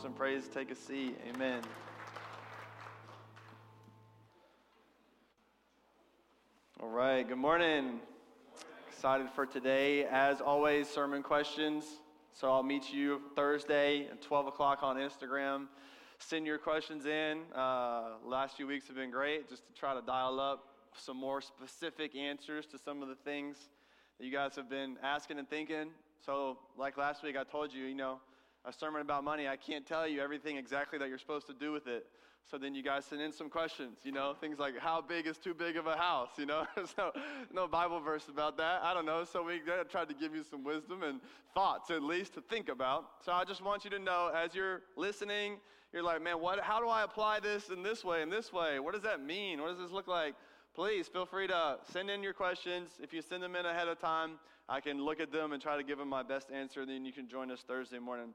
Some praise, take a seat. Amen. All right, good morning. Excited for today. As always, sermon questions. So I'll meet you Thursday at 12 o'clock on Instagram. Send your questions in. Uh, last few weeks have been great just to try to dial up some more specific answers to some of the things that you guys have been asking and thinking. So, like last week, I told you, you know, a sermon about money, I can't tell you everything exactly that you're supposed to do with it. So then you guys send in some questions, you know, things like how big is too big of a house, you know? There's no, Bible verse about that. I don't know. So we tried to give you some wisdom and thoughts at least to think about. So I just want you to know as you're listening, you're like, man, what, how do I apply this in this way, in this way? What does that mean? What does this look like? Please feel free to send in your questions. If you send them in ahead of time, I can look at them and try to give them my best answer. Then you can join us Thursday morning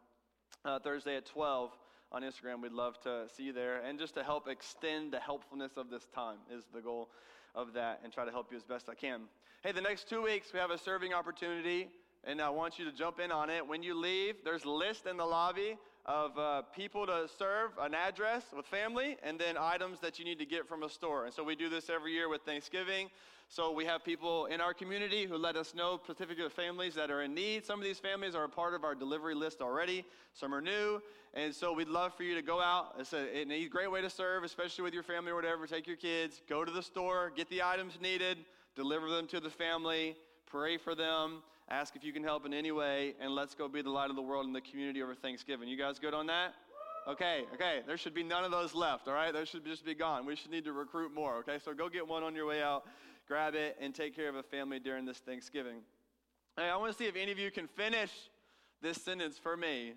uh, Thursday at 12 on Instagram. We'd love to see you there. And just to help extend the helpfulness of this time is the goal of that and try to help you as best I can. Hey, the next two weeks we have a serving opportunity and I want you to jump in on it. When you leave, there's a list in the lobby of uh, people to serve, an address with family, and then items that you need to get from a store. And so we do this every year with Thanksgiving. So we have people in our community who let us know specific families that are in need. Some of these families are a part of our delivery list already. Some are new. And so we'd love for you to go out. It's a, a great way to serve, especially with your family or whatever. Take your kids, go to the store, get the items needed, deliver them to the family, pray for them, ask if you can help in any way, and let's go be the light of the world in the community over Thanksgiving. You guys good on that? Okay, okay. There should be none of those left, all right? Those should just be gone. We should need to recruit more, okay? So go get one on your way out grab it, and take care of a family during this Thanksgiving. Hey, I want to see if any of you can finish this sentence for me,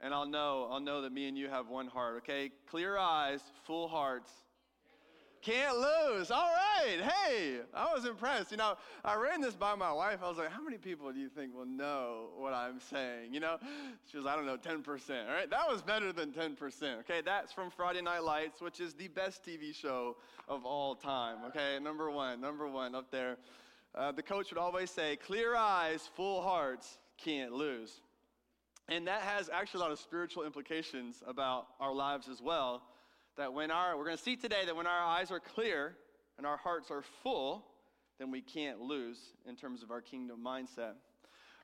and I'll know, I'll know that me and you have one heart, okay? Clear eyes, full hearts, can't lose. All right. Hey, I was impressed. You know, I ran this by my wife. I was like, how many people do you think will know what I'm saying? You know, she was, I don't know, 10%. All right. That was better than 10%. Okay. That's from Friday Night Lights, which is the best TV show of all time. Okay. Number one, number one up there. Uh, the coach would always say, clear eyes, full hearts, can't lose. And that has actually a lot of spiritual implications about our lives as well that when our, we're going to see today that when our eyes are clear and our hearts are full, then we can't lose in terms of our kingdom mindset.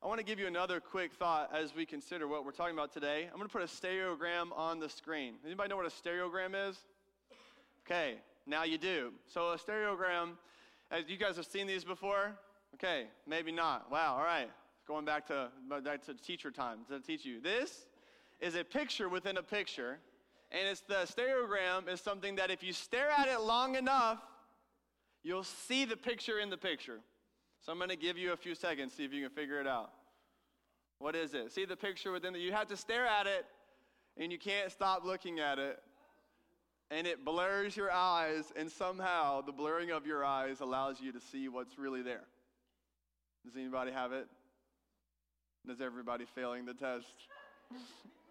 I want to give you another quick thought as we consider what we're talking about today. I'm going to put a stereogram on the screen. Anybody know what a stereogram is? Okay, now you do. So a stereogram, as you guys have seen these before? Okay, maybe not. Wow, all right. Going back to back to teacher time to teach you. This is a picture within a picture and it's the stereogram is something that if you stare at it long enough, you'll see the picture in the picture. So I'm going to give you a few seconds, see if you can figure it out. What is it? See the picture within the, you have to stare at it and you can't stop looking at it. And it blurs your eyes, and somehow the blurring of your eyes allows you to see what's really there. Does anybody have it? Does everybody failing the test?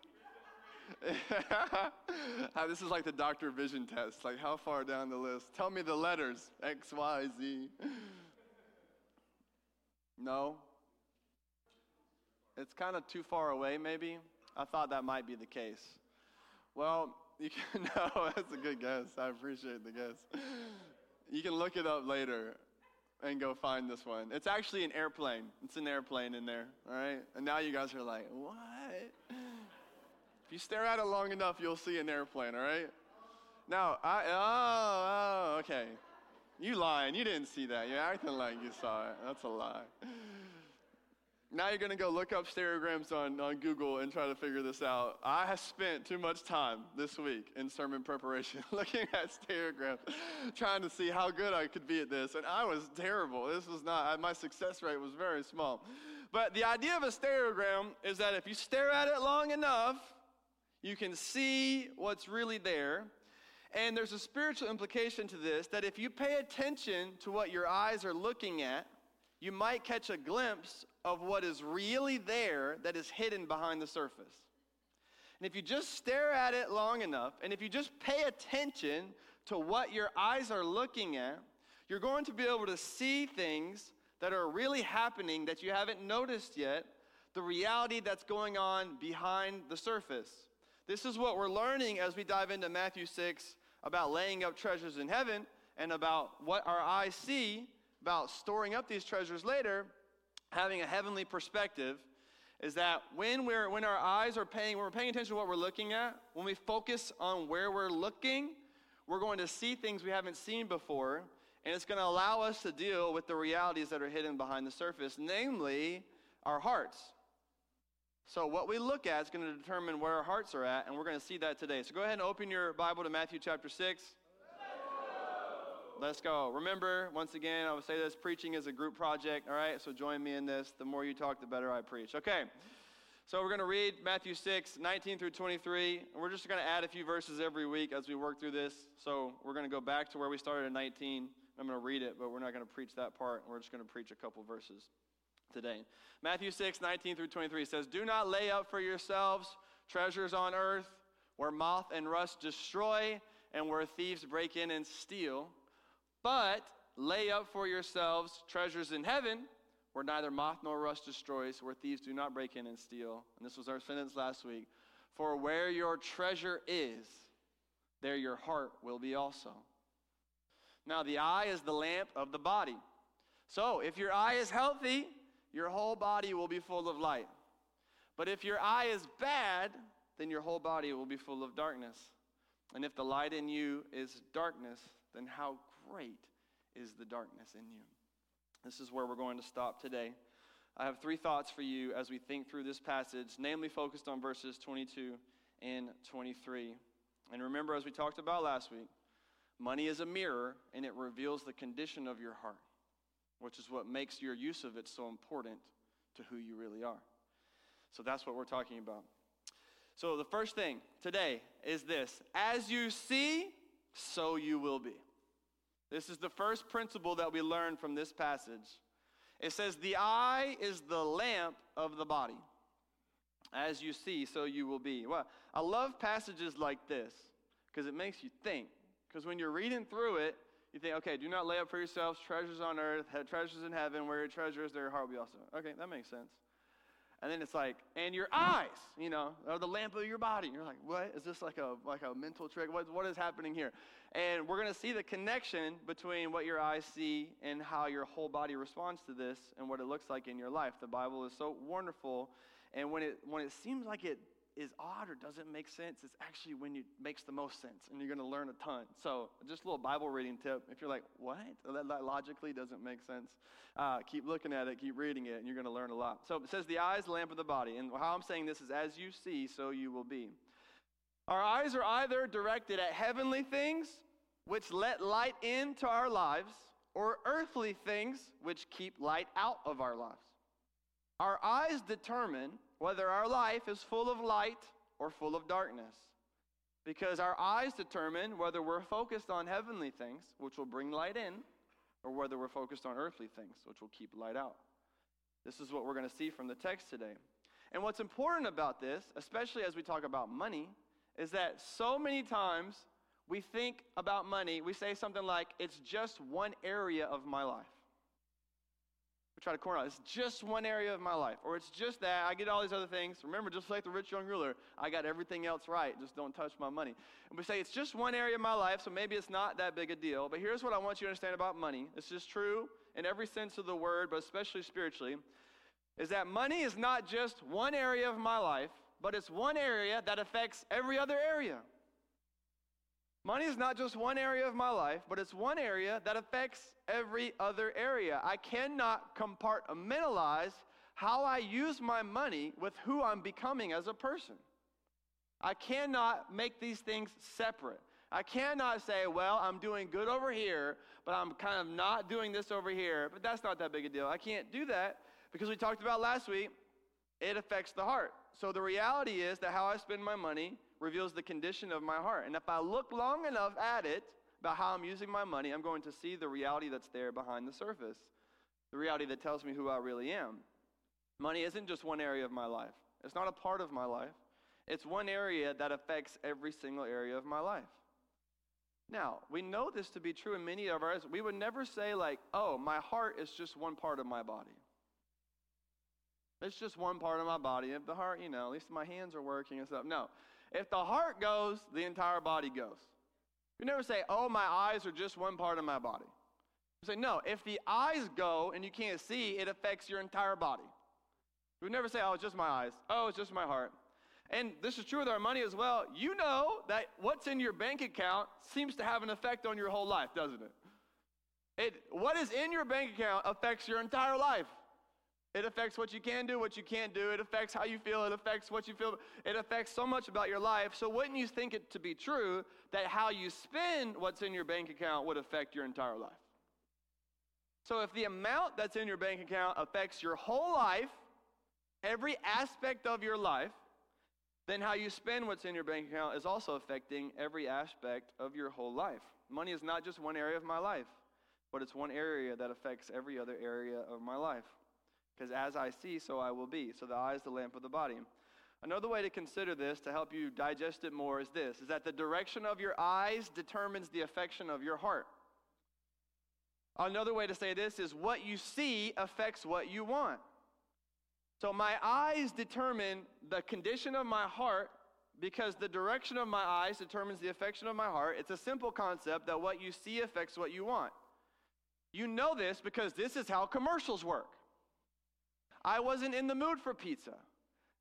this is like the doctor vision test. Like how far down the list? Tell me the letters X, Y, Z. No. It's kind of too far away, maybe. I thought that might be the case. Well, you can no, that's a good guess. I appreciate the guess. You can look it up later and go find this one. It's actually an airplane. It's an airplane in there, all right? And now you guys are like, what? If you stare at it long enough, you'll see an airplane, all right? Now, I, oh, oh, okay. You lying. You didn't see that. You're acting like you saw it. That's a lie. Now you're going to go look up stereograms on, on Google and try to figure this out. I have spent too much time this week in sermon preparation looking at stereograms, trying to see how good I could be at this. And I was terrible. This was not, my success rate was very small. But the idea of a stereogram is that if you stare at it long enough, you can see what's really there. And there's a spiritual implication to this that if you pay attention to what your eyes are looking at, you might catch a glimpse of what is really there that is hidden behind the surface. And if you just stare at it long enough, and if you just pay attention to what your eyes are looking at, you're going to be able to see things that are really happening that you haven't noticed yet, the reality that's going on behind the surface. This is what we're learning as we dive into Matthew 6 about laying up treasures in heaven and about what our eyes see, about storing up these treasures later, having a heavenly perspective is that when we're when our eyes are paying when we're paying attention to what we're looking at when we focus on where we're looking we're going to see things we haven't seen before and it's going to allow us to deal with the realities that are hidden behind the surface namely our hearts so what we look at is going to determine where our hearts are at and we're going to see that today so go ahead and open your bible to matthew chapter 6 Let's go. Remember, once again, I would say this preaching is a group project, all right? So join me in this. The more you talk, the better I preach. Okay. So we're going to read Matthew 6, 19 through 23. And we're just going to add a few verses every week as we work through this. So we're going to go back to where we started at 19. I'm going to read it, but we're not going to preach that part. We're just going to preach a couple verses today. Matthew 6, 19 through 23 says, Do not lay up for yourselves treasures on earth where moth and rust destroy and where thieves break in and steal but lay up for yourselves treasures in heaven where neither moth nor rust destroys, where thieves do not break in and steal. And this was our sentence last week. For where your treasure is, there your heart will be also. Now, the eye is the lamp of the body. So, if your eye is healthy, your whole body will be full of light. But if your eye is bad, then your whole body will be full of darkness. And if the light in you is darkness, then how great is the darkness in you. This is where we're going to stop today. I have three thoughts for you as we think through this passage, namely focused on verses 22 and 23. And remember, as we talked about last week, money is a mirror and it reveals the condition of your heart, which is what makes your use of it so important to who you really are. So that's what we're talking about. So the first thing today is this as you see, so you will be. This is the first principle that we learn from this passage. It says, The eye is the lamp of the body. As you see, so you will be. Well, I love passages like this because it makes you think. Because when you're reading through it, you think, okay, do not lay up for yourselves treasures on earth, have treasures in heaven, where your treasure is, there your heart will be also. Okay, that makes sense. And then it's like, and your eyes, you know, are the lamp of your body. And you're like, what? Is this like a like a mental trick? What, what is happening here? And we're going to see the connection between what your eyes see and how your whole body responds to this and what it looks like in your life. The Bible is so wonderful. And when it when it seems like it is odd or doesn't make sense, it's actually when it makes the most sense, and you're going to learn a ton. So, just a little Bible reading tip. If you're like, what? That, that logically doesn't make sense, uh, keep looking at it, keep reading it, and you're going to learn a lot. So, it says, the eye is the lamp of the body. And how I'm saying this is, as you see, so you will be. Our eyes are either directed at heavenly things, which let light into our lives, or earthly things, which keep light out of our lives. Our eyes determine whether our life is full of light or full of darkness. Because our eyes determine whether we're focused on heavenly things, which will bring light in, or whether we're focused on earthly things, which will keep light out. This is what we're going to see from the text today. And what's important about this, especially as we talk about money, is that so many times we think about money, we say something like, it's just one area of my life try to corner out. It's just one area of my life, or it's just that I get all these other things. Remember, just like the rich young ruler, I got everything else right. Just don't touch my money. And we say it's just one area of my life, so maybe it's not that big a deal. But here's what I want you to understand about money. This is true in every sense of the word, but especially spiritually, is that money is not just one area of my life, but it's one area that affects every other area. Money is not just one area of my life, but it's one area that affects every other area. I cannot compartmentalize how I use my money with who I'm becoming as a person. I cannot make these things separate. I cannot say, well, I'm doing good over here, but I'm kind of not doing this over here, but that's not that big a deal. I can't do that because we talked about last week, it affects the heart. So the reality is that how I spend my money reveals the condition of my heart. And if I look long enough at it, about how I'm using my money, I'm going to see the reality that's there behind the surface, the reality that tells me who I really am. Money isn't just one area of my life, it's not a part of my life. It's one area that affects every single area of my life. Now, we know this to be true in many of ours. We would never say, like, oh, my heart is just one part of my body. It's just one part of my body. If the heart, you know, at least my hands are working and stuff. No. If the heart goes, the entire body goes. You never say, oh, my eyes are just one part of my body. You say, no, if the eyes go and you can't see, it affects your entire body. We never say, oh, it's just my eyes. Oh, it's just my heart. And this is true with our money as well. You know that what's in your bank account seems to have an effect on your whole life, doesn't it? it what is in your bank account affects your entire life. It affects what you can do, what you can't do. It affects how you feel. It affects what you feel. It affects so much about your life. So, wouldn't you think it to be true that how you spend what's in your bank account would affect your entire life? So, if the amount that's in your bank account affects your whole life, every aspect of your life, then how you spend what's in your bank account is also affecting every aspect of your whole life. Money is not just one area of my life, but it's one area that affects every other area of my life. Because as I see, so I will be. So the eye is the lamp of the body. Another way to consider this to help you digest it more is this is that the direction of your eyes determines the affection of your heart. Another way to say this is what you see affects what you want. So my eyes determine the condition of my heart because the direction of my eyes determines the affection of my heart. It's a simple concept that what you see affects what you want. You know this because this is how commercials work. I wasn't in the mood for pizza.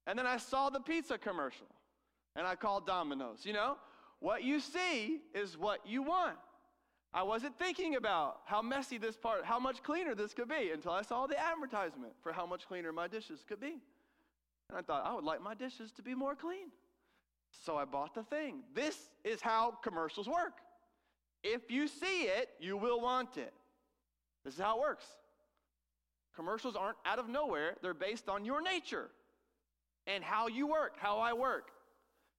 And then I saw the pizza commercial and I called Domino's. You know, what you see is what you want. I wasn't thinking about how messy this part, how much cleaner this could be until I saw the advertisement for how much cleaner my dishes could be. And I thought, I would like my dishes to be more clean. So I bought the thing. This is how commercials work. If you see it, you will want it. This is how it works. Commercials aren't out of nowhere, they're based on your nature and how you work, how I work.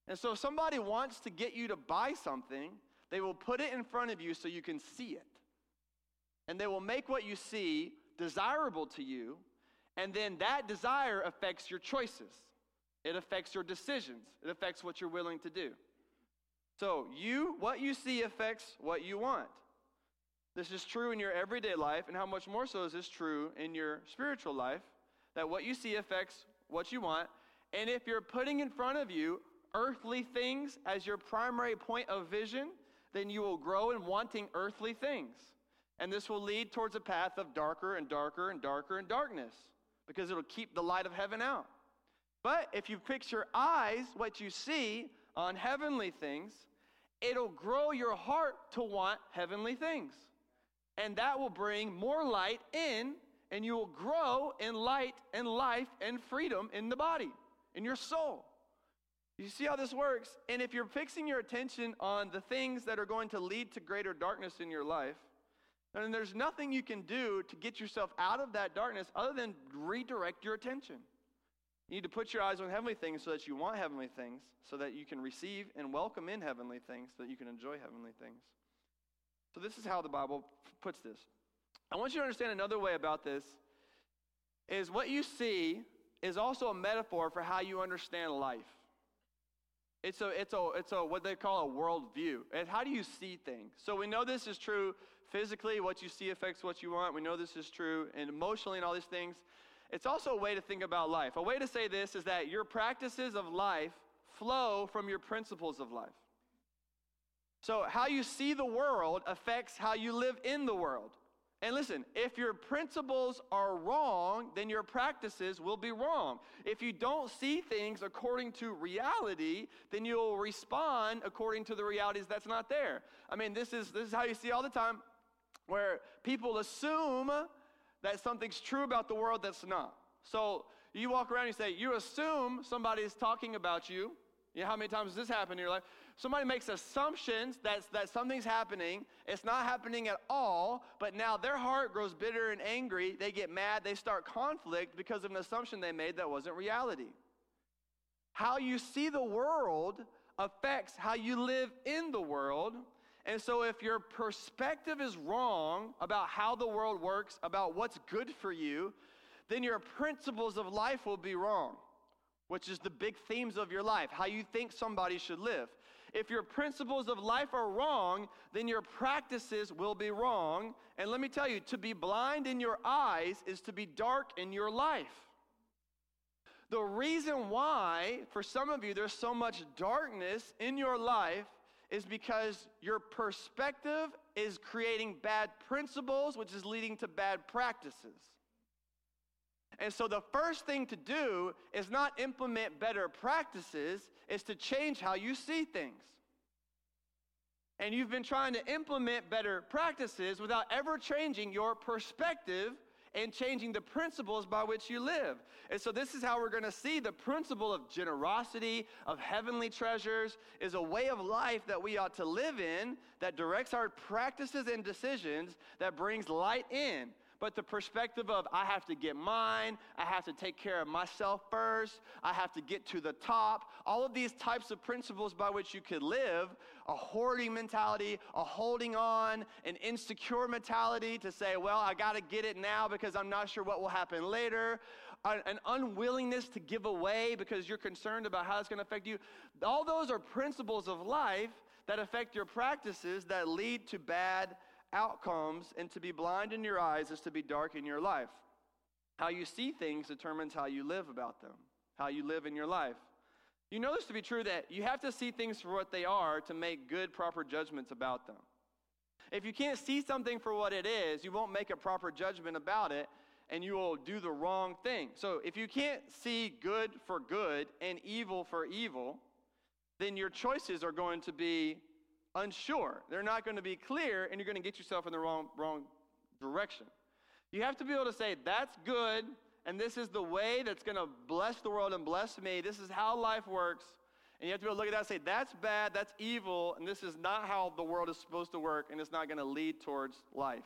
And so if somebody wants to get you to buy something, they will put it in front of you so you can see it. And they will make what you see desirable to you. And then that desire affects your choices, it affects your decisions, it affects what you're willing to do. So, you, what you see affects what you want. This is true in your everyday life, and how much more so is this true in your spiritual life? That what you see affects what you want. And if you're putting in front of you earthly things as your primary point of vision, then you will grow in wanting earthly things. And this will lead towards a path of darker and darker and darker and darkness because it'll keep the light of heaven out. But if you fix your eyes, what you see, on heavenly things, it'll grow your heart to want heavenly things. And that will bring more light in, and you will grow in light and life and freedom in the body, in your soul. You see how this works? And if you're fixing your attention on the things that are going to lead to greater darkness in your life, then there's nothing you can do to get yourself out of that darkness other than redirect your attention. You need to put your eyes on heavenly things so that you want heavenly things, so that you can receive and welcome in heavenly things, so that you can enjoy heavenly things. So, this is how the Bible puts this. I want you to understand another way about this is what you see is also a metaphor for how you understand life. It's a, it's a, it's a, what they call a worldview. And how do you see things? So we know this is true physically. What you see affects what you want. We know this is true and emotionally and all these things. It's also a way to think about life. A way to say this is that your practices of life flow from your principles of life. So how you see the world affects how you live in the world. And listen, if your principles are wrong, then your practices will be wrong. If you don't see things according to reality, then you'll respond according to the realities that's not there. I mean, this is this is how you see all the time where people assume that something's true about the world that's not. So you walk around and you say, you assume somebody is talking about you. You know how many times has this happened in your life? Somebody makes assumptions that, that something's happening. It's not happening at all, but now their heart grows bitter and angry. They get mad. They start conflict because of an assumption they made that wasn't reality. How you see the world affects how you live in the world. And so, if your perspective is wrong about how the world works, about what's good for you, then your principles of life will be wrong, which is the big themes of your life, how you think somebody should live. If your principles of life are wrong, then your practices will be wrong. And let me tell you, to be blind in your eyes is to be dark in your life. The reason why, for some of you, there's so much darkness in your life is because your perspective is creating bad principles, which is leading to bad practices. And so the first thing to do is not implement better practices, is to change how you see things. And you've been trying to implement better practices without ever changing your perspective and changing the principles by which you live. And so this is how we're going to see the principle of generosity, of heavenly treasures, is a way of life that we ought to live in that directs our practices and decisions that brings light in but the perspective of I have to get mine, I have to take care of myself first, I have to get to the top, all of these types of principles by which you could live a hoarding mentality, a holding on, an insecure mentality to say, well, I got to get it now because I'm not sure what will happen later, an unwillingness to give away because you're concerned about how it's going to affect you. All those are principles of life that affect your practices that lead to bad outcomes, and to be blind in your eyes is to be dark in your life. How you see things determines how you live about them, how you live in your life. You know this to be true that you have to see things for what they are to make good, proper judgments about them. If you can't see something for what it is, you won't make a proper judgment about it and you will do the wrong thing. So if you can't see good for good and evil for evil, then your choices are going to be unsure. They're not going to be clear, and you're going to get yourself in the wrong, wrong direction. You have to be able to say, that's good, and this is the way that's going to bless the world and bless me. This is how life works. And you have to be able to look at that and say, that's bad, that's evil, and this is not how the world is supposed to work, and it's not going to lead towards life.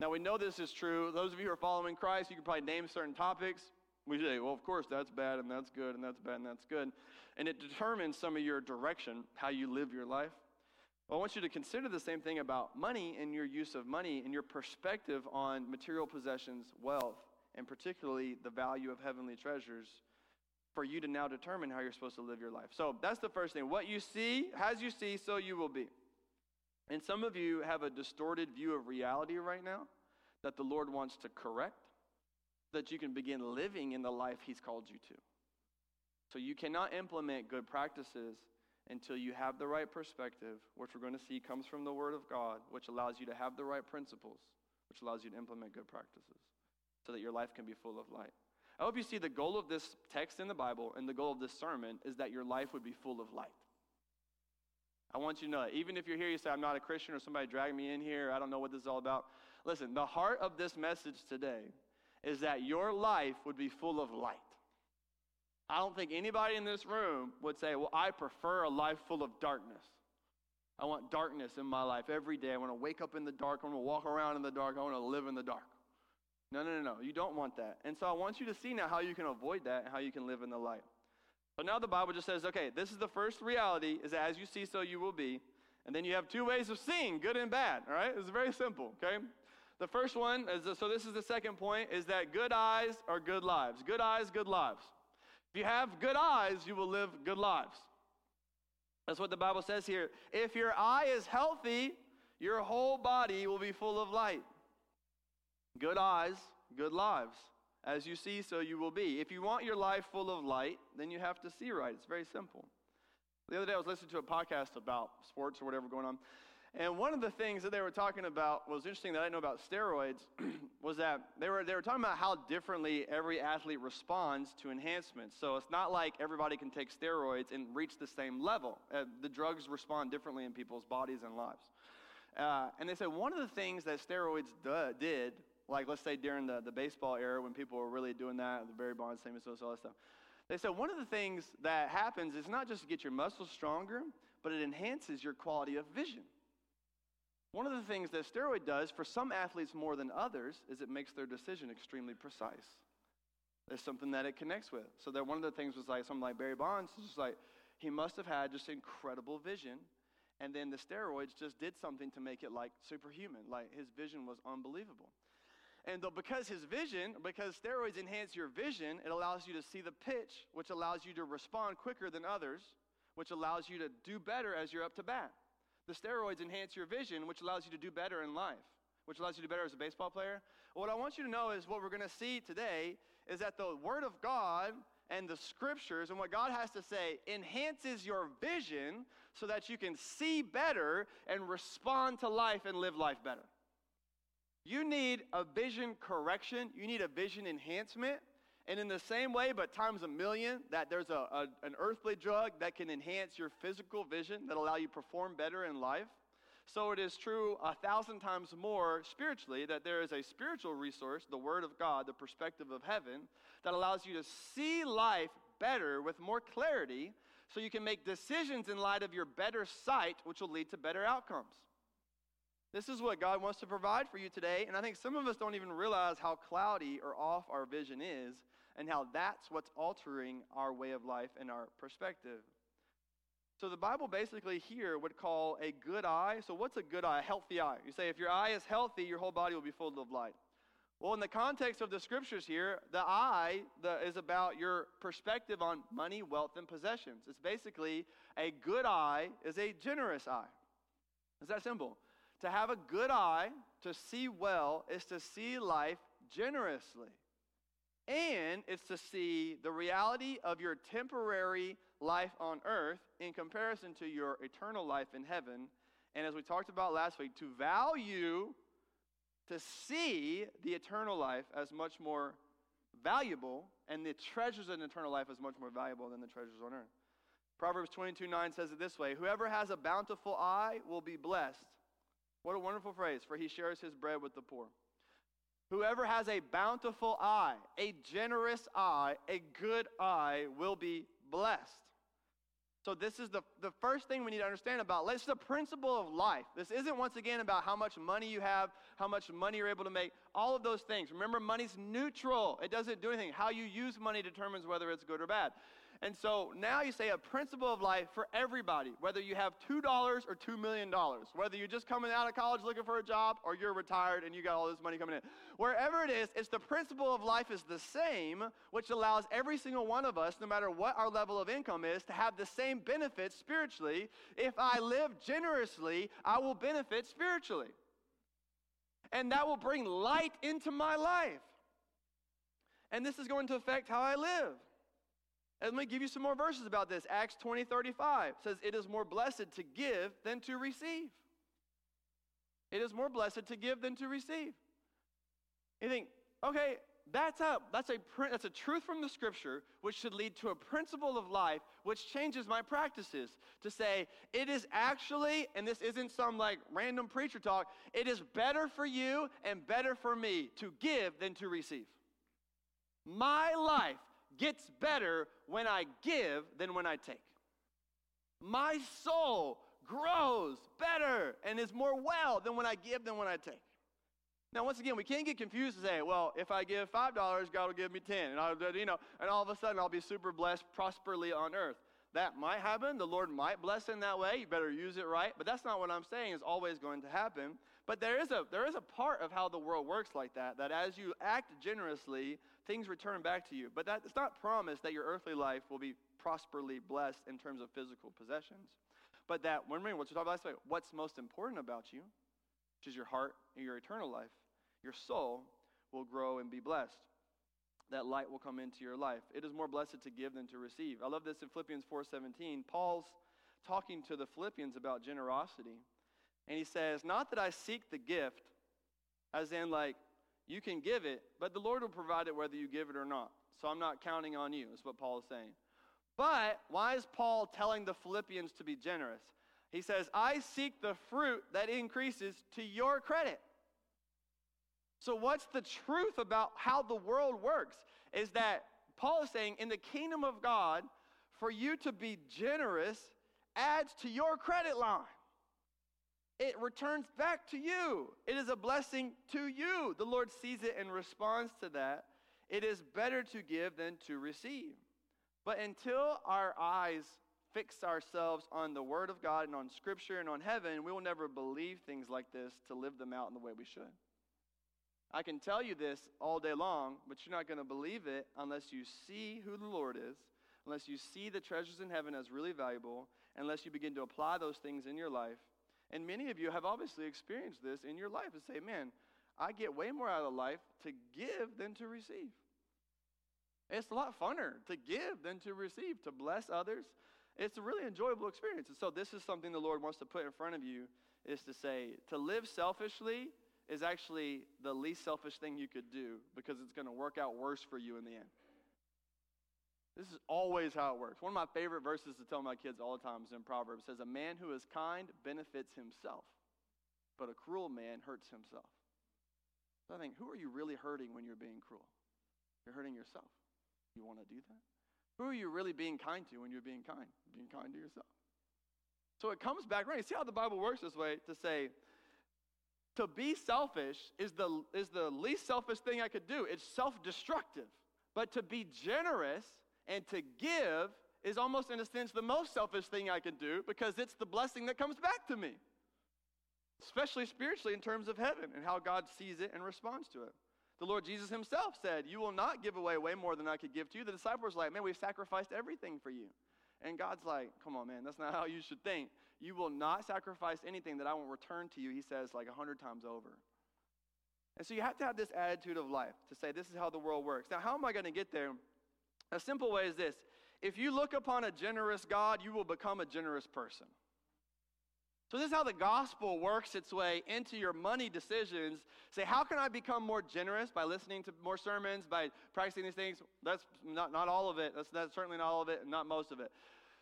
Now, we know this is true. Those of you who are following Christ, you can probably name certain topics. We say, well, of course, that's bad, and that's good, and that's bad, and that's good. And it determines some of your direction, how you live your life. I want you to consider the same thing about money and your use of money and your perspective on material possessions, wealth, and particularly the value of heavenly treasures for you to now determine how you're supposed to live your life. So that's the first thing. What you see, as you see, so you will be. And some of you have a distorted view of reality right now that the Lord wants to correct, that you can begin living in the life He's called you to. So you cannot implement good practices until you have the right perspective, which we're going to see comes from the Word of God, which allows you to have the right principles, which allows you to implement good practices, so that your life can be full of light. I hope you see the goal of this text in the Bible and the goal of this sermon is that your life would be full of light. I want you to know that. Even if you're here, you say, I'm not a Christian, or somebody dragged me in here, I don't know what this is all about. Listen, the heart of this message today is that your life would be full of light. I don't think anybody in this room would say, Well, I prefer a life full of darkness. I want darkness in my life every day. I want to wake up in the dark. I want to walk around in the dark. I want to live in the dark. No, no, no, no. You don't want that. And so I want you to see now how you can avoid that and how you can live in the light. But now the Bible just says, okay, this is the first reality is as you see, so you will be. And then you have two ways of seeing, good and bad. All right? It's very simple, okay? The first one is, so this is the second point, is that good eyes are good lives. Good eyes, good lives. If you have good eyes, you will live good lives. That's what the Bible says here. If your eye is healthy, your whole body will be full of light. Good eyes, good lives. As you see, so you will be. If you want your life full of light, then you have to see right. It's very simple. The other day, I was listening to a podcast about sports or whatever going on. And one of the things that they were talking about was interesting that I know about steroids was that they were, they were talking about how differently every athlete responds to enhancements. So it's not like everybody can take steroids and reach the same level. Uh, the drugs respond differently in people's bodies and lives. Uh, and they said one of the things that steroids did, like let's say during the, the baseball era when people were really doing that, the Barry Bonds, Sammy Sosa, all that stuff. They said one of the things that happens is not just to get your muscles stronger, but it enhances your quality of vision. One of the things that steroid does for some athletes more than others is it makes their decision extremely precise. There's something that it connects with. So that one of the things was like something like Barry Bonds, just like he must have had just incredible vision. And then the steroids just did something to make it like superhuman. Like his vision was unbelievable. And though because his vision, because steroids enhance your vision, it allows you to see the pitch, which allows you to respond quicker than others, which allows you to do better as you're up to bat. The steroids enhance your vision, which allows you to do better in life, which allows you to do better as a baseball player. what I want you to know is what we're going to see today is that the Word of God and the Scriptures and what God has to say enhances your vision so that you can see better and respond to life and live life better. You need a vision correction, you need a vision enhancement. And in the same way, but times a million, that there's a, a, an earthly drug that can enhance your physical vision that allow you to perform better in life. So it is true a thousand times more spiritually that there is a spiritual resource, the Word of God, the perspective of heaven, that allows you to see life better with more clarity so you can make decisions in light of your better sight, which will lead to better outcomes. This is what God wants to provide for you today, and I think some of us don't even realize how cloudy or off our vision is and how that's what's altering our way of life and our perspective. So the Bible basically here would call a good eye. So what's a good eye? A healthy eye. You say if your eye is healthy, your whole body will be full of light. Well, in the context of the scriptures here, the eye the, is about your perspective on money, wealth, and possessions. It's basically a good eye is a generous eye. It's that simple. To have a good eye, to see well, is to see life generously. And it's to see the reality of your temporary life on earth in comparison to your eternal life in heaven. And as we talked about last week, to value, to see the eternal life as much more valuable and the treasures in eternal life as much more valuable than the treasures on earth. Proverbs 22 9 says it this way Whoever has a bountiful eye will be blessed. What a wonderful phrase, for he shares his bread with the poor. Whoever has a bountiful eye, a generous eye, a good eye will be blessed. So, this is the, the first thing we need to understand about. Is the principle of life. This isn't, once again, about how much money you have, how much money you're able to make, all of those things. Remember, money's neutral, it doesn't do anything. How you use money determines whether it's good or bad. And so now you say a principle of life for everybody, whether you have $2 or $2 million, whether you're just coming out of college looking for a job or you're retired and you got all this money coming in. Wherever it is, it's the principle of life is the same, which allows every single one of us, no matter what our level of income is, to have the same benefits spiritually. If I live generously, I will benefit spiritually. And that will bring light into my life. And this is going to affect how I live. And let me give you some more verses about this. Acts 20, 35 says, It is more blessed to give than to receive. It is more blessed to give than to receive. You think, okay, that's a, that's, a, that's a truth from the scripture which should lead to a principle of life which changes my practices. To say, it is actually, and this isn't some like random preacher talk, it is better for you and better for me to give than to receive. My life gets better when I give than when I take. My soul grows better and is more well than when I give than when I take. Now, once again, we can't get confused and say, well, if I give $5, God will give me 10. And, I'll, you know, and all of a sudden I'll be super blessed, prosperly on earth. That might happen. The Lord might bless in that way. You better use it right. But that's not what I'm saying is always going to happen. But there is a there is a part of how the world works like that. That as you act generously, things return back to you. But that it's not promised that your earthly life will be prosperly blessed in terms of physical possessions. But that when we what you talk about last week, what's most important about you, which is your heart and your eternal life, your soul will grow and be blessed that light will come into your life. It is more blessed to give than to receive. I love this in Philippians 4:17. Paul's talking to the Philippians about generosity. And he says, "Not that I seek the gift, as in like you can give it, but the Lord will provide it whether you give it or not. So I'm not counting on you." Is what Paul is saying. But why is Paul telling the Philippians to be generous? He says, "I seek the fruit that increases to your credit." So, what's the truth about how the world works? Is that Paul is saying in the kingdom of God, for you to be generous adds to your credit line. It returns back to you. It is a blessing to you. The Lord sees it and responds to that. It is better to give than to receive. But until our eyes fix ourselves on the Word of God and on Scripture and on heaven, we will never believe things like this to live them out in the way we should. I can tell you this all day long, but you're not going to believe it unless you see who the Lord is, unless you see the treasures in heaven as really valuable, unless you begin to apply those things in your life. And many of you have obviously experienced this in your life and say, man, I get way more out of life to give than to receive. It's a lot funner to give than to receive, to bless others. It's a really enjoyable experience. And so this is something the Lord wants to put in front of you is to say to live selfishly is actually the least selfish thing you could do because it's going to work out worse for you in the end. This is always how it works. One of my favorite verses to tell my kids all the time is in Proverbs. It says, A man who is kind benefits himself, but a cruel man hurts himself. So I think, who are you really hurting when you're being cruel? You're hurting yourself. You want to do that? Who are you really being kind to when you're being kind? Being kind to yourself. So it comes back right. See how the Bible works this way to say, to be selfish is the, is the least selfish thing I could do. It's self destructive. But to be generous and to give is almost, in a sense, the most selfish thing I can do because it's the blessing that comes back to me, especially spiritually in terms of heaven and how God sees it and responds to it. The Lord Jesus himself said, You will not give away way more than I could give to you. The disciples were like, Man, we've sacrificed everything for you. And God's like, Come on, man, that's not how you should think. You will not sacrifice anything that I won't return to you, he says, like a hundred times over. And so you have to have this attitude of life to say, This is how the world works. Now, how am I going to get there? A simple way is this if you look upon a generous God, you will become a generous person. So, this is how the gospel works its way into your money decisions. Say, how can I become more generous by listening to more sermons, by practicing these things? That's not, not all of it. That's, that's certainly not all of it, and not most of it.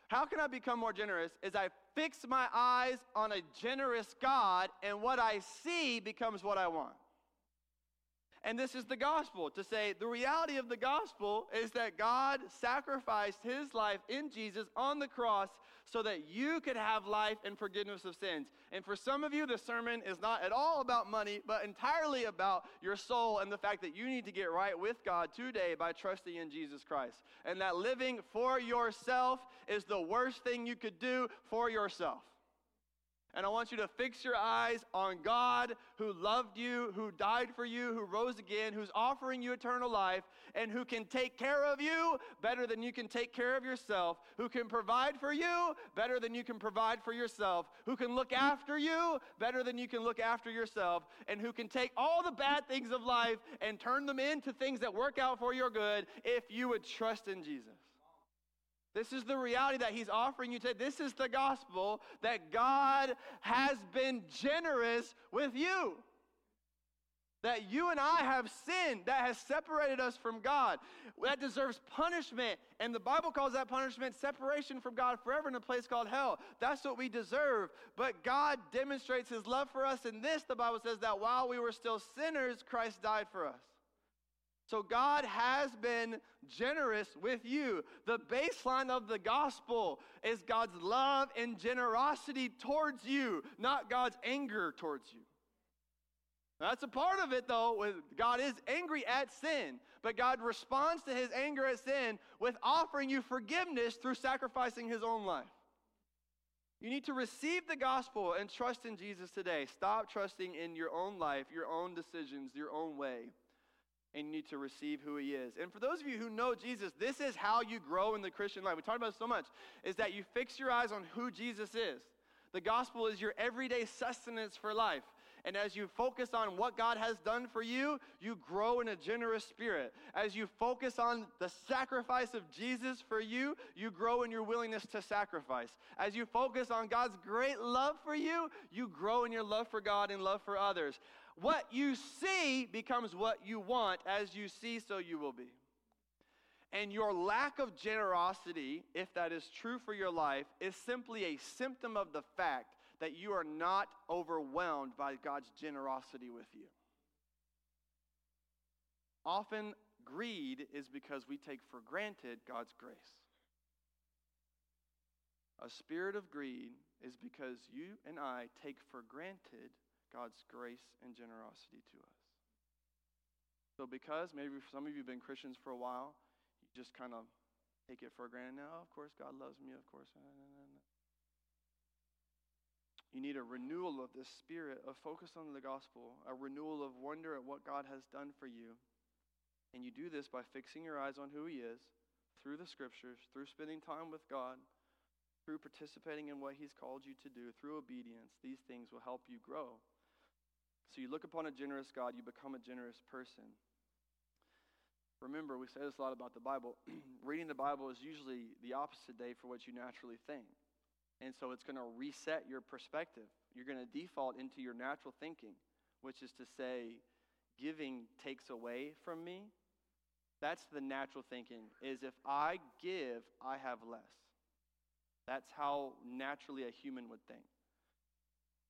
How can I become more generous? Is I fix my eyes on a generous God, and what I see becomes what I want. And this is the gospel to say the reality of the gospel is that God sacrificed his life in Jesus on the cross so that you could have life and forgiveness of sins. And for some of you, the sermon is not at all about money, but entirely about your soul and the fact that you need to get right with God today by trusting in Jesus Christ. And that living for yourself is the worst thing you could do for yourself. And I want you to fix your eyes on God who loved you, who died for you, who rose again, who's offering you eternal life, and who can take care of you better than you can take care of yourself, who can provide for you better than you can provide for yourself, who can look after you better than you can look after yourself, and who can take all the bad things of life and turn them into things that work out for your good if you would trust in Jesus. This is the reality that he's offering you today. This is the gospel that God has been generous with you. That you and I have sinned that has separated us from God. That deserves punishment. And the Bible calls that punishment separation from God forever in a place called hell. That's what we deserve. But God demonstrates his love for us in this. The Bible says that while we were still sinners, Christ died for us. So God has been generous with you. The baseline of the gospel is God's love and generosity towards you, not God's anger towards you. That's a part of it, though. God is angry at sin, but God responds to his anger at sin with offering you forgiveness through sacrificing his own life. You need to receive the gospel and trust in Jesus today. Stop trusting in your own life, your own decisions, your own way and you need to receive who he is. And for those of you who know Jesus, this is how you grow in the Christian life. We talked about so much, is that you fix your eyes on who Jesus is. The gospel is your everyday sustenance for life. And as you focus on what God has done for you, you grow in a generous spirit. As you focus on the sacrifice of Jesus for you, you grow in your willingness to sacrifice. As you focus on God's great love for you, you grow in your love for God and love for others. What you see becomes what you want. As you see, so you will be. And your lack of generosity, if that is true for your life, is simply a symptom of the fact that you are not overwhelmed by God's generosity with you. Often, greed is because we take for granted God's grace. A spirit of greed is because you and I take for granted God's grace and generosity to us. So, because maybe some of you have been Christians for a while, you just kind of take it for granted now. Oh, of course, God loves me. Of course. You need a renewal of this spirit a focus on the gospel, a renewal of wonder at what God has done for you. And you do this by fixing your eyes on who He is through the scriptures, through spending time with God, through participating in what He's called you to do, through obedience. These things will help you grow. So you look upon a generous God, you become a generous person. Remember, we say this a lot about the Bible. Reading the Bible is usually the opposite day for what you naturally think. And so it's going to reset your perspective. You're going to default into your natural thinking, which is to say, giving takes away from me. That's the natural thinking, is if I give, I have less. That's how naturally a human would think.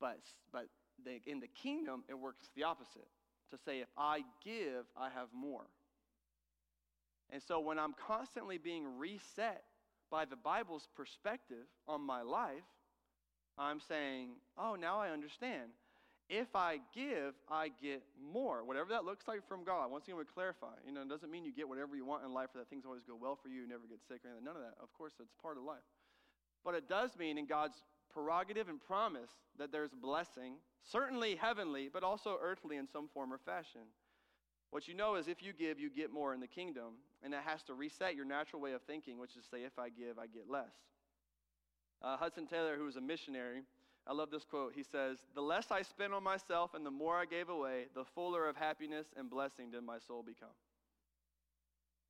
But, but the, in the kingdom, it works the opposite. To say, if I give, I have more. And so when I'm constantly being reset by the Bible's perspective on my life, I'm saying, oh, now I understand. If I give, I get more. Whatever that looks like from God. Once again, we clarify. You know, it doesn't mean you get whatever you want in life or that things always go well for you, you never get sick or anything. None of that. Of course, it's part of life. But it does mean in God's prerogative and promise that there's blessing, certainly heavenly, but also earthly in some form or fashion. What you know is if you give, you get more in the kingdom, and that has to reset your natural way of thinking, which is say, if I give, I get less. Uh, Hudson Taylor, who was a missionary, I love this quote. He says, The less I spent on myself and the more I gave away, the fuller of happiness and blessing did my soul become.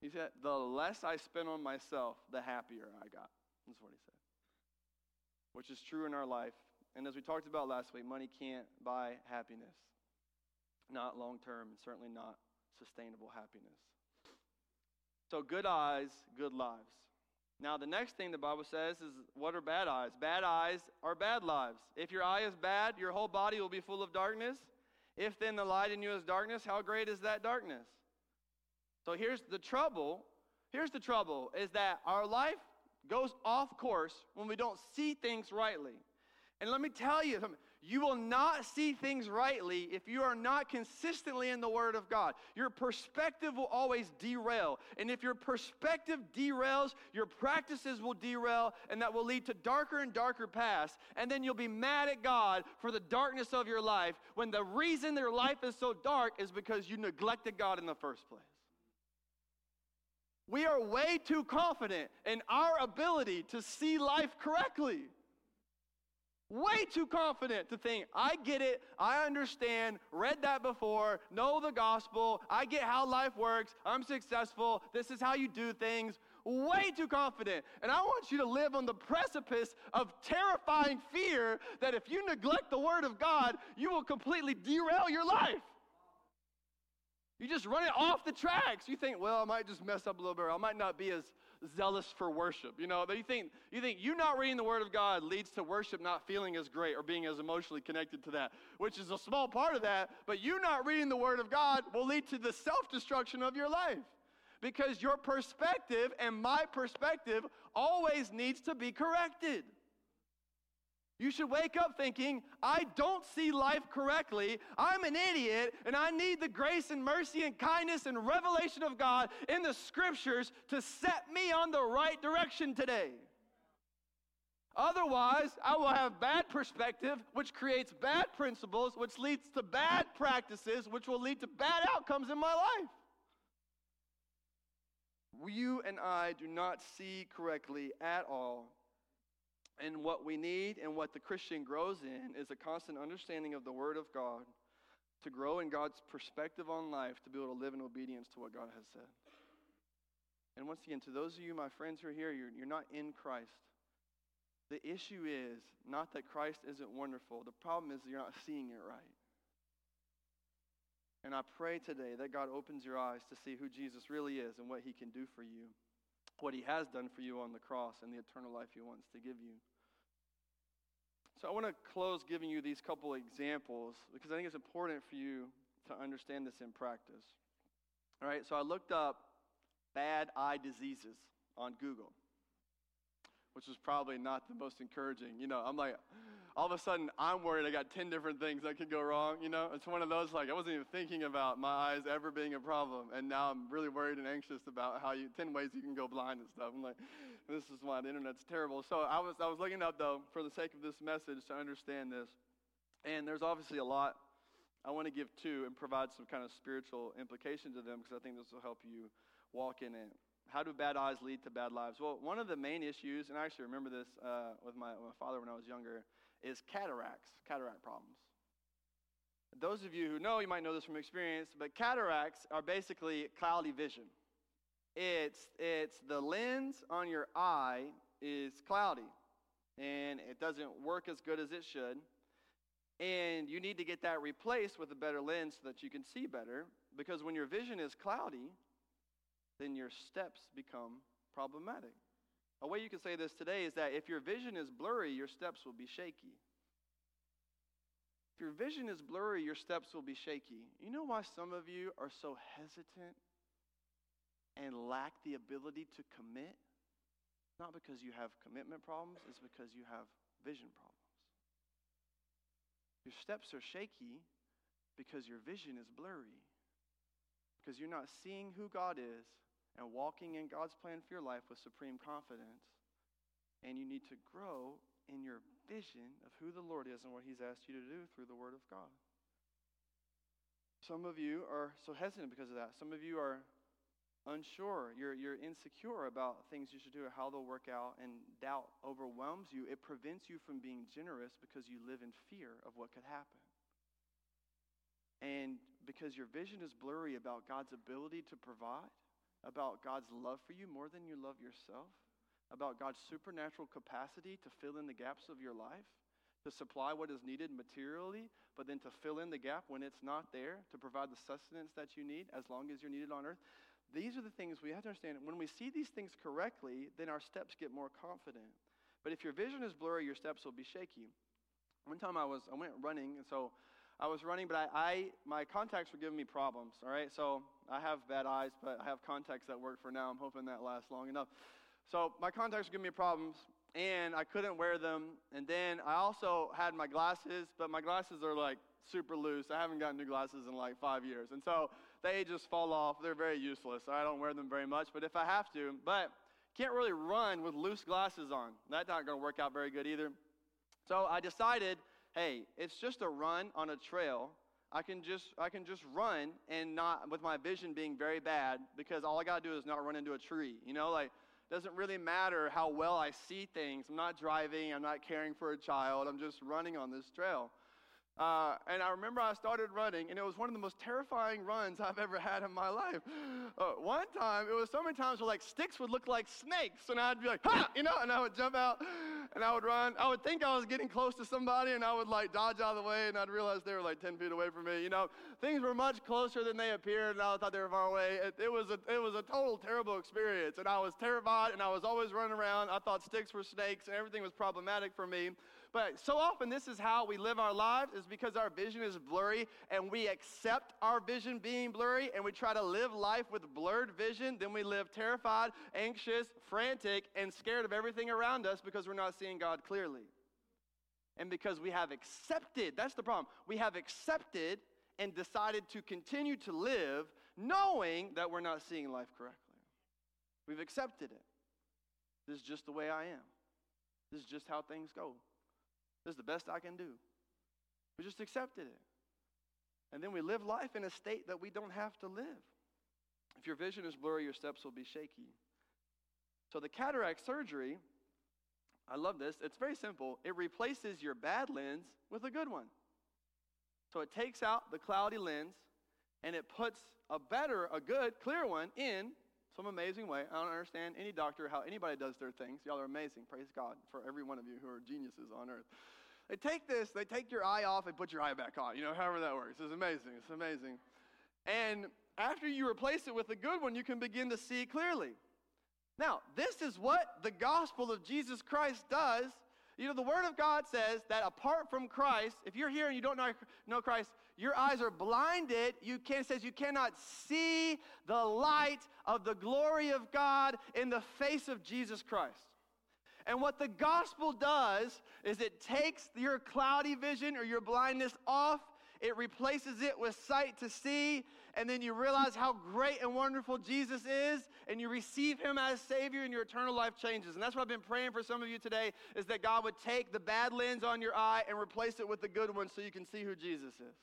He said, The less I spent on myself, the happier I got. That's what he said. Which is true in our life. And as we talked about last week, money can't buy happiness. Not long term, and certainly not sustainable happiness. So, good eyes, good lives. Now, the next thing the Bible says is what are bad eyes? Bad eyes are bad lives. If your eye is bad, your whole body will be full of darkness. If then the light in you is darkness, how great is that darkness? So, here's the trouble. Here's the trouble is that our life goes off course when we don't see things rightly. And let me tell you. You will not see things rightly if you are not consistently in the Word of God. Your perspective will always derail. And if your perspective derails, your practices will derail, and that will lead to darker and darker paths. And then you'll be mad at God for the darkness of your life when the reason your life is so dark is because you neglected God in the first place. We are way too confident in our ability to see life correctly. Way too confident to think, I get it, I understand, read that before, know the gospel, I get how life works, I'm successful, this is how you do things. Way too confident. And I want you to live on the precipice of terrifying fear that if you neglect the Word of God, you will completely derail your life. You just run it off the tracks. You think, well, I might just mess up a little bit. I might not be as zealous for worship. You know, but you think you think you not reading the Word of God leads to worship not feeling as great or being as emotionally connected to that, which is a small part of that. But you not reading the Word of God will lead to the self-destruction of your life. Because your perspective and my perspective always needs to be corrected. You should wake up thinking, I don't see life correctly. I'm an idiot, and I need the grace and mercy and kindness and revelation of God in the scriptures to set me on the right direction today. Otherwise, I will have bad perspective, which creates bad principles, which leads to bad practices, which will lead to bad outcomes in my life. You and I do not see correctly at all and what we need and what the Christian grows in is a constant understanding of the Word of God to grow in God's perspective on life to be able to live in obedience to what God has said. And once again, to those of you, my friends who are here, you're, you're not in Christ. The issue is not that Christ isn't wonderful. The problem is you're not seeing it right. And I pray today that God opens your eyes to see who Jesus really is and what he can do for you what he has done for you on the cross and the eternal life he wants to give you. So I want to close giving you these couple examples because I think it's important for you to understand this in practice. All right, so I looked up bad eye diseases on Google, which was probably not the most encouraging. You know, I'm like, all of a sudden I'm worried I got 10 different things that could go wrong. You know, it's one of those like I wasn't even thinking about my eyes ever being a problem. And now I'm really worried and anxious about how you, 10 ways you can go blind and stuff. I'm like, this is why the internet's terrible. So I was, I was looking up though, for the sake of this message to understand this. And there's obviously a lot I want to give to and provide some kind of spiritual implication to them because I think this will help you walk in it. How do bad eyes lead to bad lives? Well, one of the main issues, and I actually remember this uh, with my, my father when I was younger, is cataracts, cataract problems. Those of you who know, you might know this from experience, but cataracts are basically cloudy vision. it's, it's the lens on your eye is cloudy and it doesn't work as good as it should. And you need to get that replaced with a better lens so that you can see better. Because when your vision is cloudy, then your steps become problematic. A way you can say this today is that if your vision is blurry, your steps will be shaky. If your vision is blurry, your steps will be shaky. You know why some of you are so hesitant and lack the ability to commit? Not because you have commitment problems, it's because you have vision problems. Your steps are shaky because your vision is blurry. Because you're not seeing who God is and walking in God's plan for your life with supreme confidence. And you need to grow in your vision of who the Lord is and what He's asked you to do through the Word of God. Some of you are so hesitant because of that. Some of you are unsure, you're, you're insecure about things you should do or how they'll work out, and doubt overwhelms you, it prevents you from being generous because you live in fear of what could happen. And because your vision is blurry about God's ability to provide, about God's love for you more than you love yourself, about God's supernatural capacity to fill in the gaps of your life, to supply what is needed materially, but then to fill in the gap when it's not there, to provide the sustenance that you need as long as you're needed on earth. These are the things we have to understand. When we see these things correctly, then our steps get more confident. But if your vision is blurry, your steps will be shaky. One time I was I went running, and so I was running, but I, I my contacts were giving me problems. All right, so I have bad eyes, but I have contacts that work for now. I'm hoping that lasts long enough. So my contacts were giving me problems, and I couldn't wear them. And then I also had my glasses, but my glasses are like super loose. I haven't gotten new glasses in like five years, and so they just fall off. They're very useless. I don't wear them very much, but if I have to, but can't really run with loose glasses on. That's not going to work out very good either. So I decided, hey, it's just a run on a trail. I can just I can just run and not with my vision being very bad because all I got to do is not run into a tree. You know, like doesn't really matter how well I see things. I'm not driving, I'm not caring for a child. I'm just running on this trail. Uh, and I remember I started running, and it was one of the most terrifying runs I've ever had in my life. Uh, one time, it was so many times where like sticks would look like snakes, and I'd be like, ha, you know, and I would jump out, and I would run. I would think I was getting close to somebody, and I would like dodge out of the way, and I'd realize they were like 10 feet away from me. You know, things were much closer than they appeared, and I thought they were far away. It, it was a, it was a total terrible experience, and I was terrified, and I was always running around. I thought sticks were snakes, and everything was problematic for me. But so often, this is how we live our lives, is because our vision is blurry and we accept our vision being blurry and we try to live life with blurred vision. Then we live terrified, anxious, frantic, and scared of everything around us because we're not seeing God clearly. And because we have accepted, that's the problem, we have accepted and decided to continue to live knowing that we're not seeing life correctly. We've accepted it. This is just the way I am. This is just how things go. This is the best I can do. We just accepted it. And then we live life in a state that we don't have to live. If your vision is blurry, your steps will be shaky. So the cataract surgery, I love this. It's very simple. It replaces your bad lens with a good one. So it takes out the cloudy lens and it puts a better, a good, clear one in some amazing way. I don't understand any doctor how anybody does their things. Y'all are amazing. Praise God for every one of you who are geniuses on earth. They take this, they take your eye off and put your eye back on. You know, however that works. It's amazing. It's amazing. And after you replace it with a good one, you can begin to see clearly. Now, this is what the gospel of Jesus Christ does. You know, the Word of God says that apart from Christ, if you're here and you don't know, know Christ, your eyes are blinded. You can says you cannot see the light of the glory of God in the face of Jesus Christ. And what the gospel does is it takes your cloudy vision or your blindness off, it replaces it with sight to see, and then you realize how great and wonderful Jesus is, and you receive him as Savior, and your eternal life changes. And that's what I've been praying for some of you today is that God would take the bad lens on your eye and replace it with the good one so you can see who Jesus is.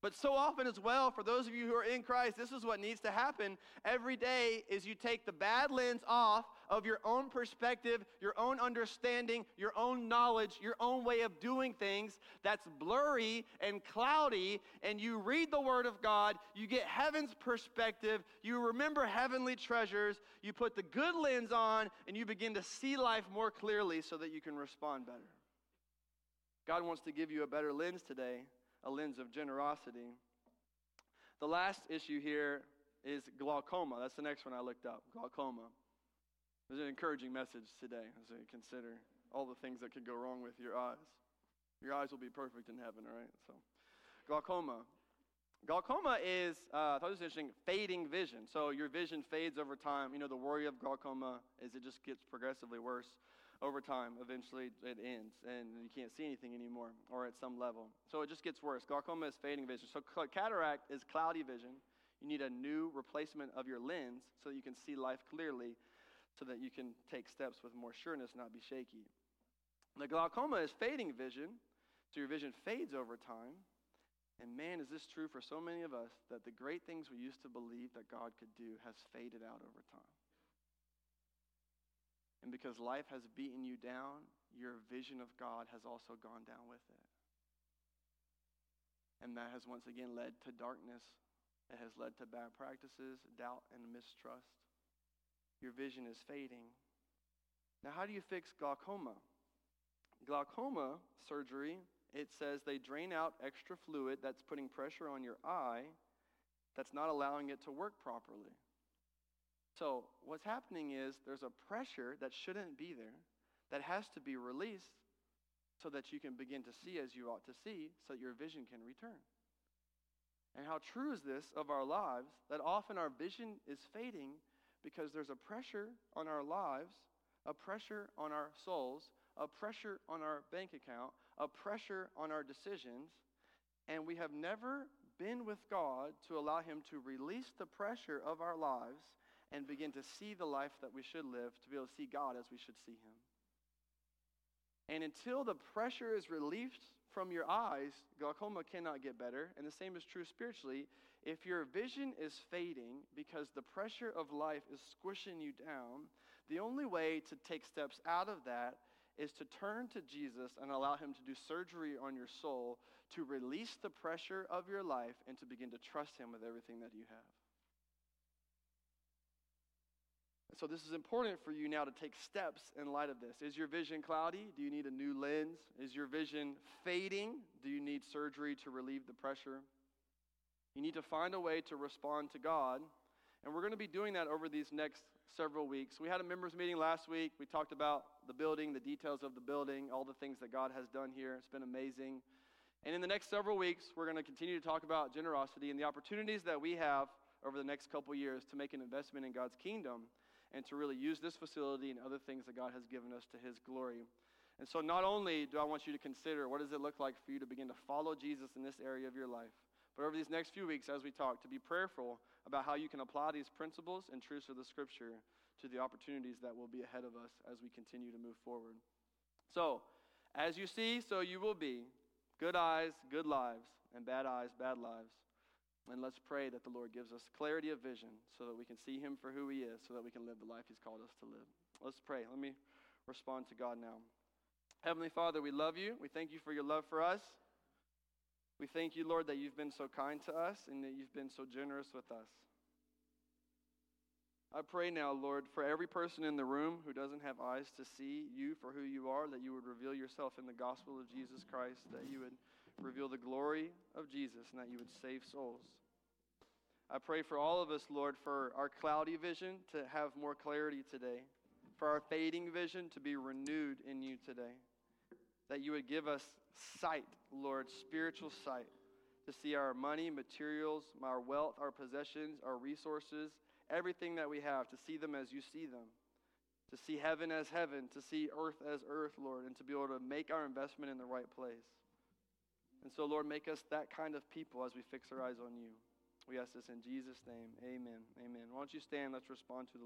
But so often as well, for those of you who are in Christ, this is what needs to happen every day is you take the bad lens off of your own perspective, your own understanding, your own knowledge, your own way of doing things that's blurry and cloudy, and you read the Word of God, you get heaven's perspective, you remember heavenly treasures, you put the good lens on, and you begin to see life more clearly so that you can respond better. God wants to give you a better lens today a lens of generosity. The last issue here is glaucoma. That's the next one I looked up glaucoma. Was an encouraging message today as we consider all the things that could go wrong with your eyes. Your eyes will be perfect in heaven, all right? So, glaucoma. Glaucoma is, uh, I thought it was interesting, fading vision. So your vision fades over time. You know, the worry of glaucoma is it just gets progressively worse over time, eventually it ends and you can't see anything anymore or at some level. So it just gets worse. Glaucoma is fading vision. So cataract is cloudy vision. You need a new replacement of your lens so that you can see life clearly so that you can take steps with more sureness, not be shaky. The glaucoma is fading vision, so your vision fades over time. And man, is this true for so many of us that the great things we used to believe that God could do has faded out over time. And because life has beaten you down, your vision of God has also gone down with it. And that has once again led to darkness. It has led to bad practices, doubt, and mistrust. Your vision is fading. Now, how do you fix glaucoma? Glaucoma surgery, it says they drain out extra fluid that's putting pressure on your eye that's not allowing it to work properly. So, what's happening is there's a pressure that shouldn't be there that has to be released so that you can begin to see as you ought to see, so that your vision can return. And how true is this of our lives that often our vision is fading because there's a pressure on our lives, a pressure on our souls, a pressure on our bank account, a pressure on our decisions, and we have never been with God to allow Him to release the pressure of our lives and begin to see the life that we should live, to be able to see God as we should see Him. And until the pressure is relieved from your eyes, glaucoma cannot get better. And the same is true spiritually. If your vision is fading because the pressure of life is squishing you down, the only way to take steps out of that is to turn to Jesus and allow Him to do surgery on your soul to release the pressure of your life and to begin to trust Him with everything that you have. So, this is important for you now to take steps in light of this. Is your vision cloudy? Do you need a new lens? Is your vision fading? Do you need surgery to relieve the pressure? You need to find a way to respond to God. And we're going to be doing that over these next several weeks. We had a members meeting last week. We talked about the building, the details of the building, all the things that God has done here. It's been amazing. And in the next several weeks, we're going to continue to talk about generosity and the opportunities that we have over the next couple years to make an investment in God's kingdom and to really use this facility and other things that God has given us to his glory. And so not only do I want you to consider what does it look like for you to begin to follow Jesus in this area of your life, but over these next few weeks as we talk to be prayerful about how you can apply these principles and truths of the scripture to the opportunities that will be ahead of us as we continue to move forward. So, as you see, so you will be. Good eyes, good lives, and bad eyes, bad lives. And let's pray that the Lord gives us clarity of vision so that we can see Him for who He is, so that we can live the life He's called us to live. Let's pray. Let me respond to God now. Heavenly Father, we love you. We thank you for your love for us. We thank you, Lord, that you've been so kind to us and that you've been so generous with us. I pray now, Lord, for every person in the room who doesn't have eyes to see you for who you are, that you would reveal yourself in the gospel of Jesus Christ, that you would reveal the glory of Jesus and that you would save souls. I pray for all of us, Lord, for our cloudy vision to have more clarity today, for our fading vision to be renewed in you today, that you would give us sight, Lord, spiritual sight, to see our money, materials, our wealth, our possessions, our resources, everything that we have, to see them as you see them, to see heaven as heaven, to see earth as earth, Lord, and to be able to make our investment in the right place. And so, Lord, make us that kind of people as we fix our eyes on you. We ask this in Jesus' name. Amen. Amen. Why don't you stand? Let's respond to the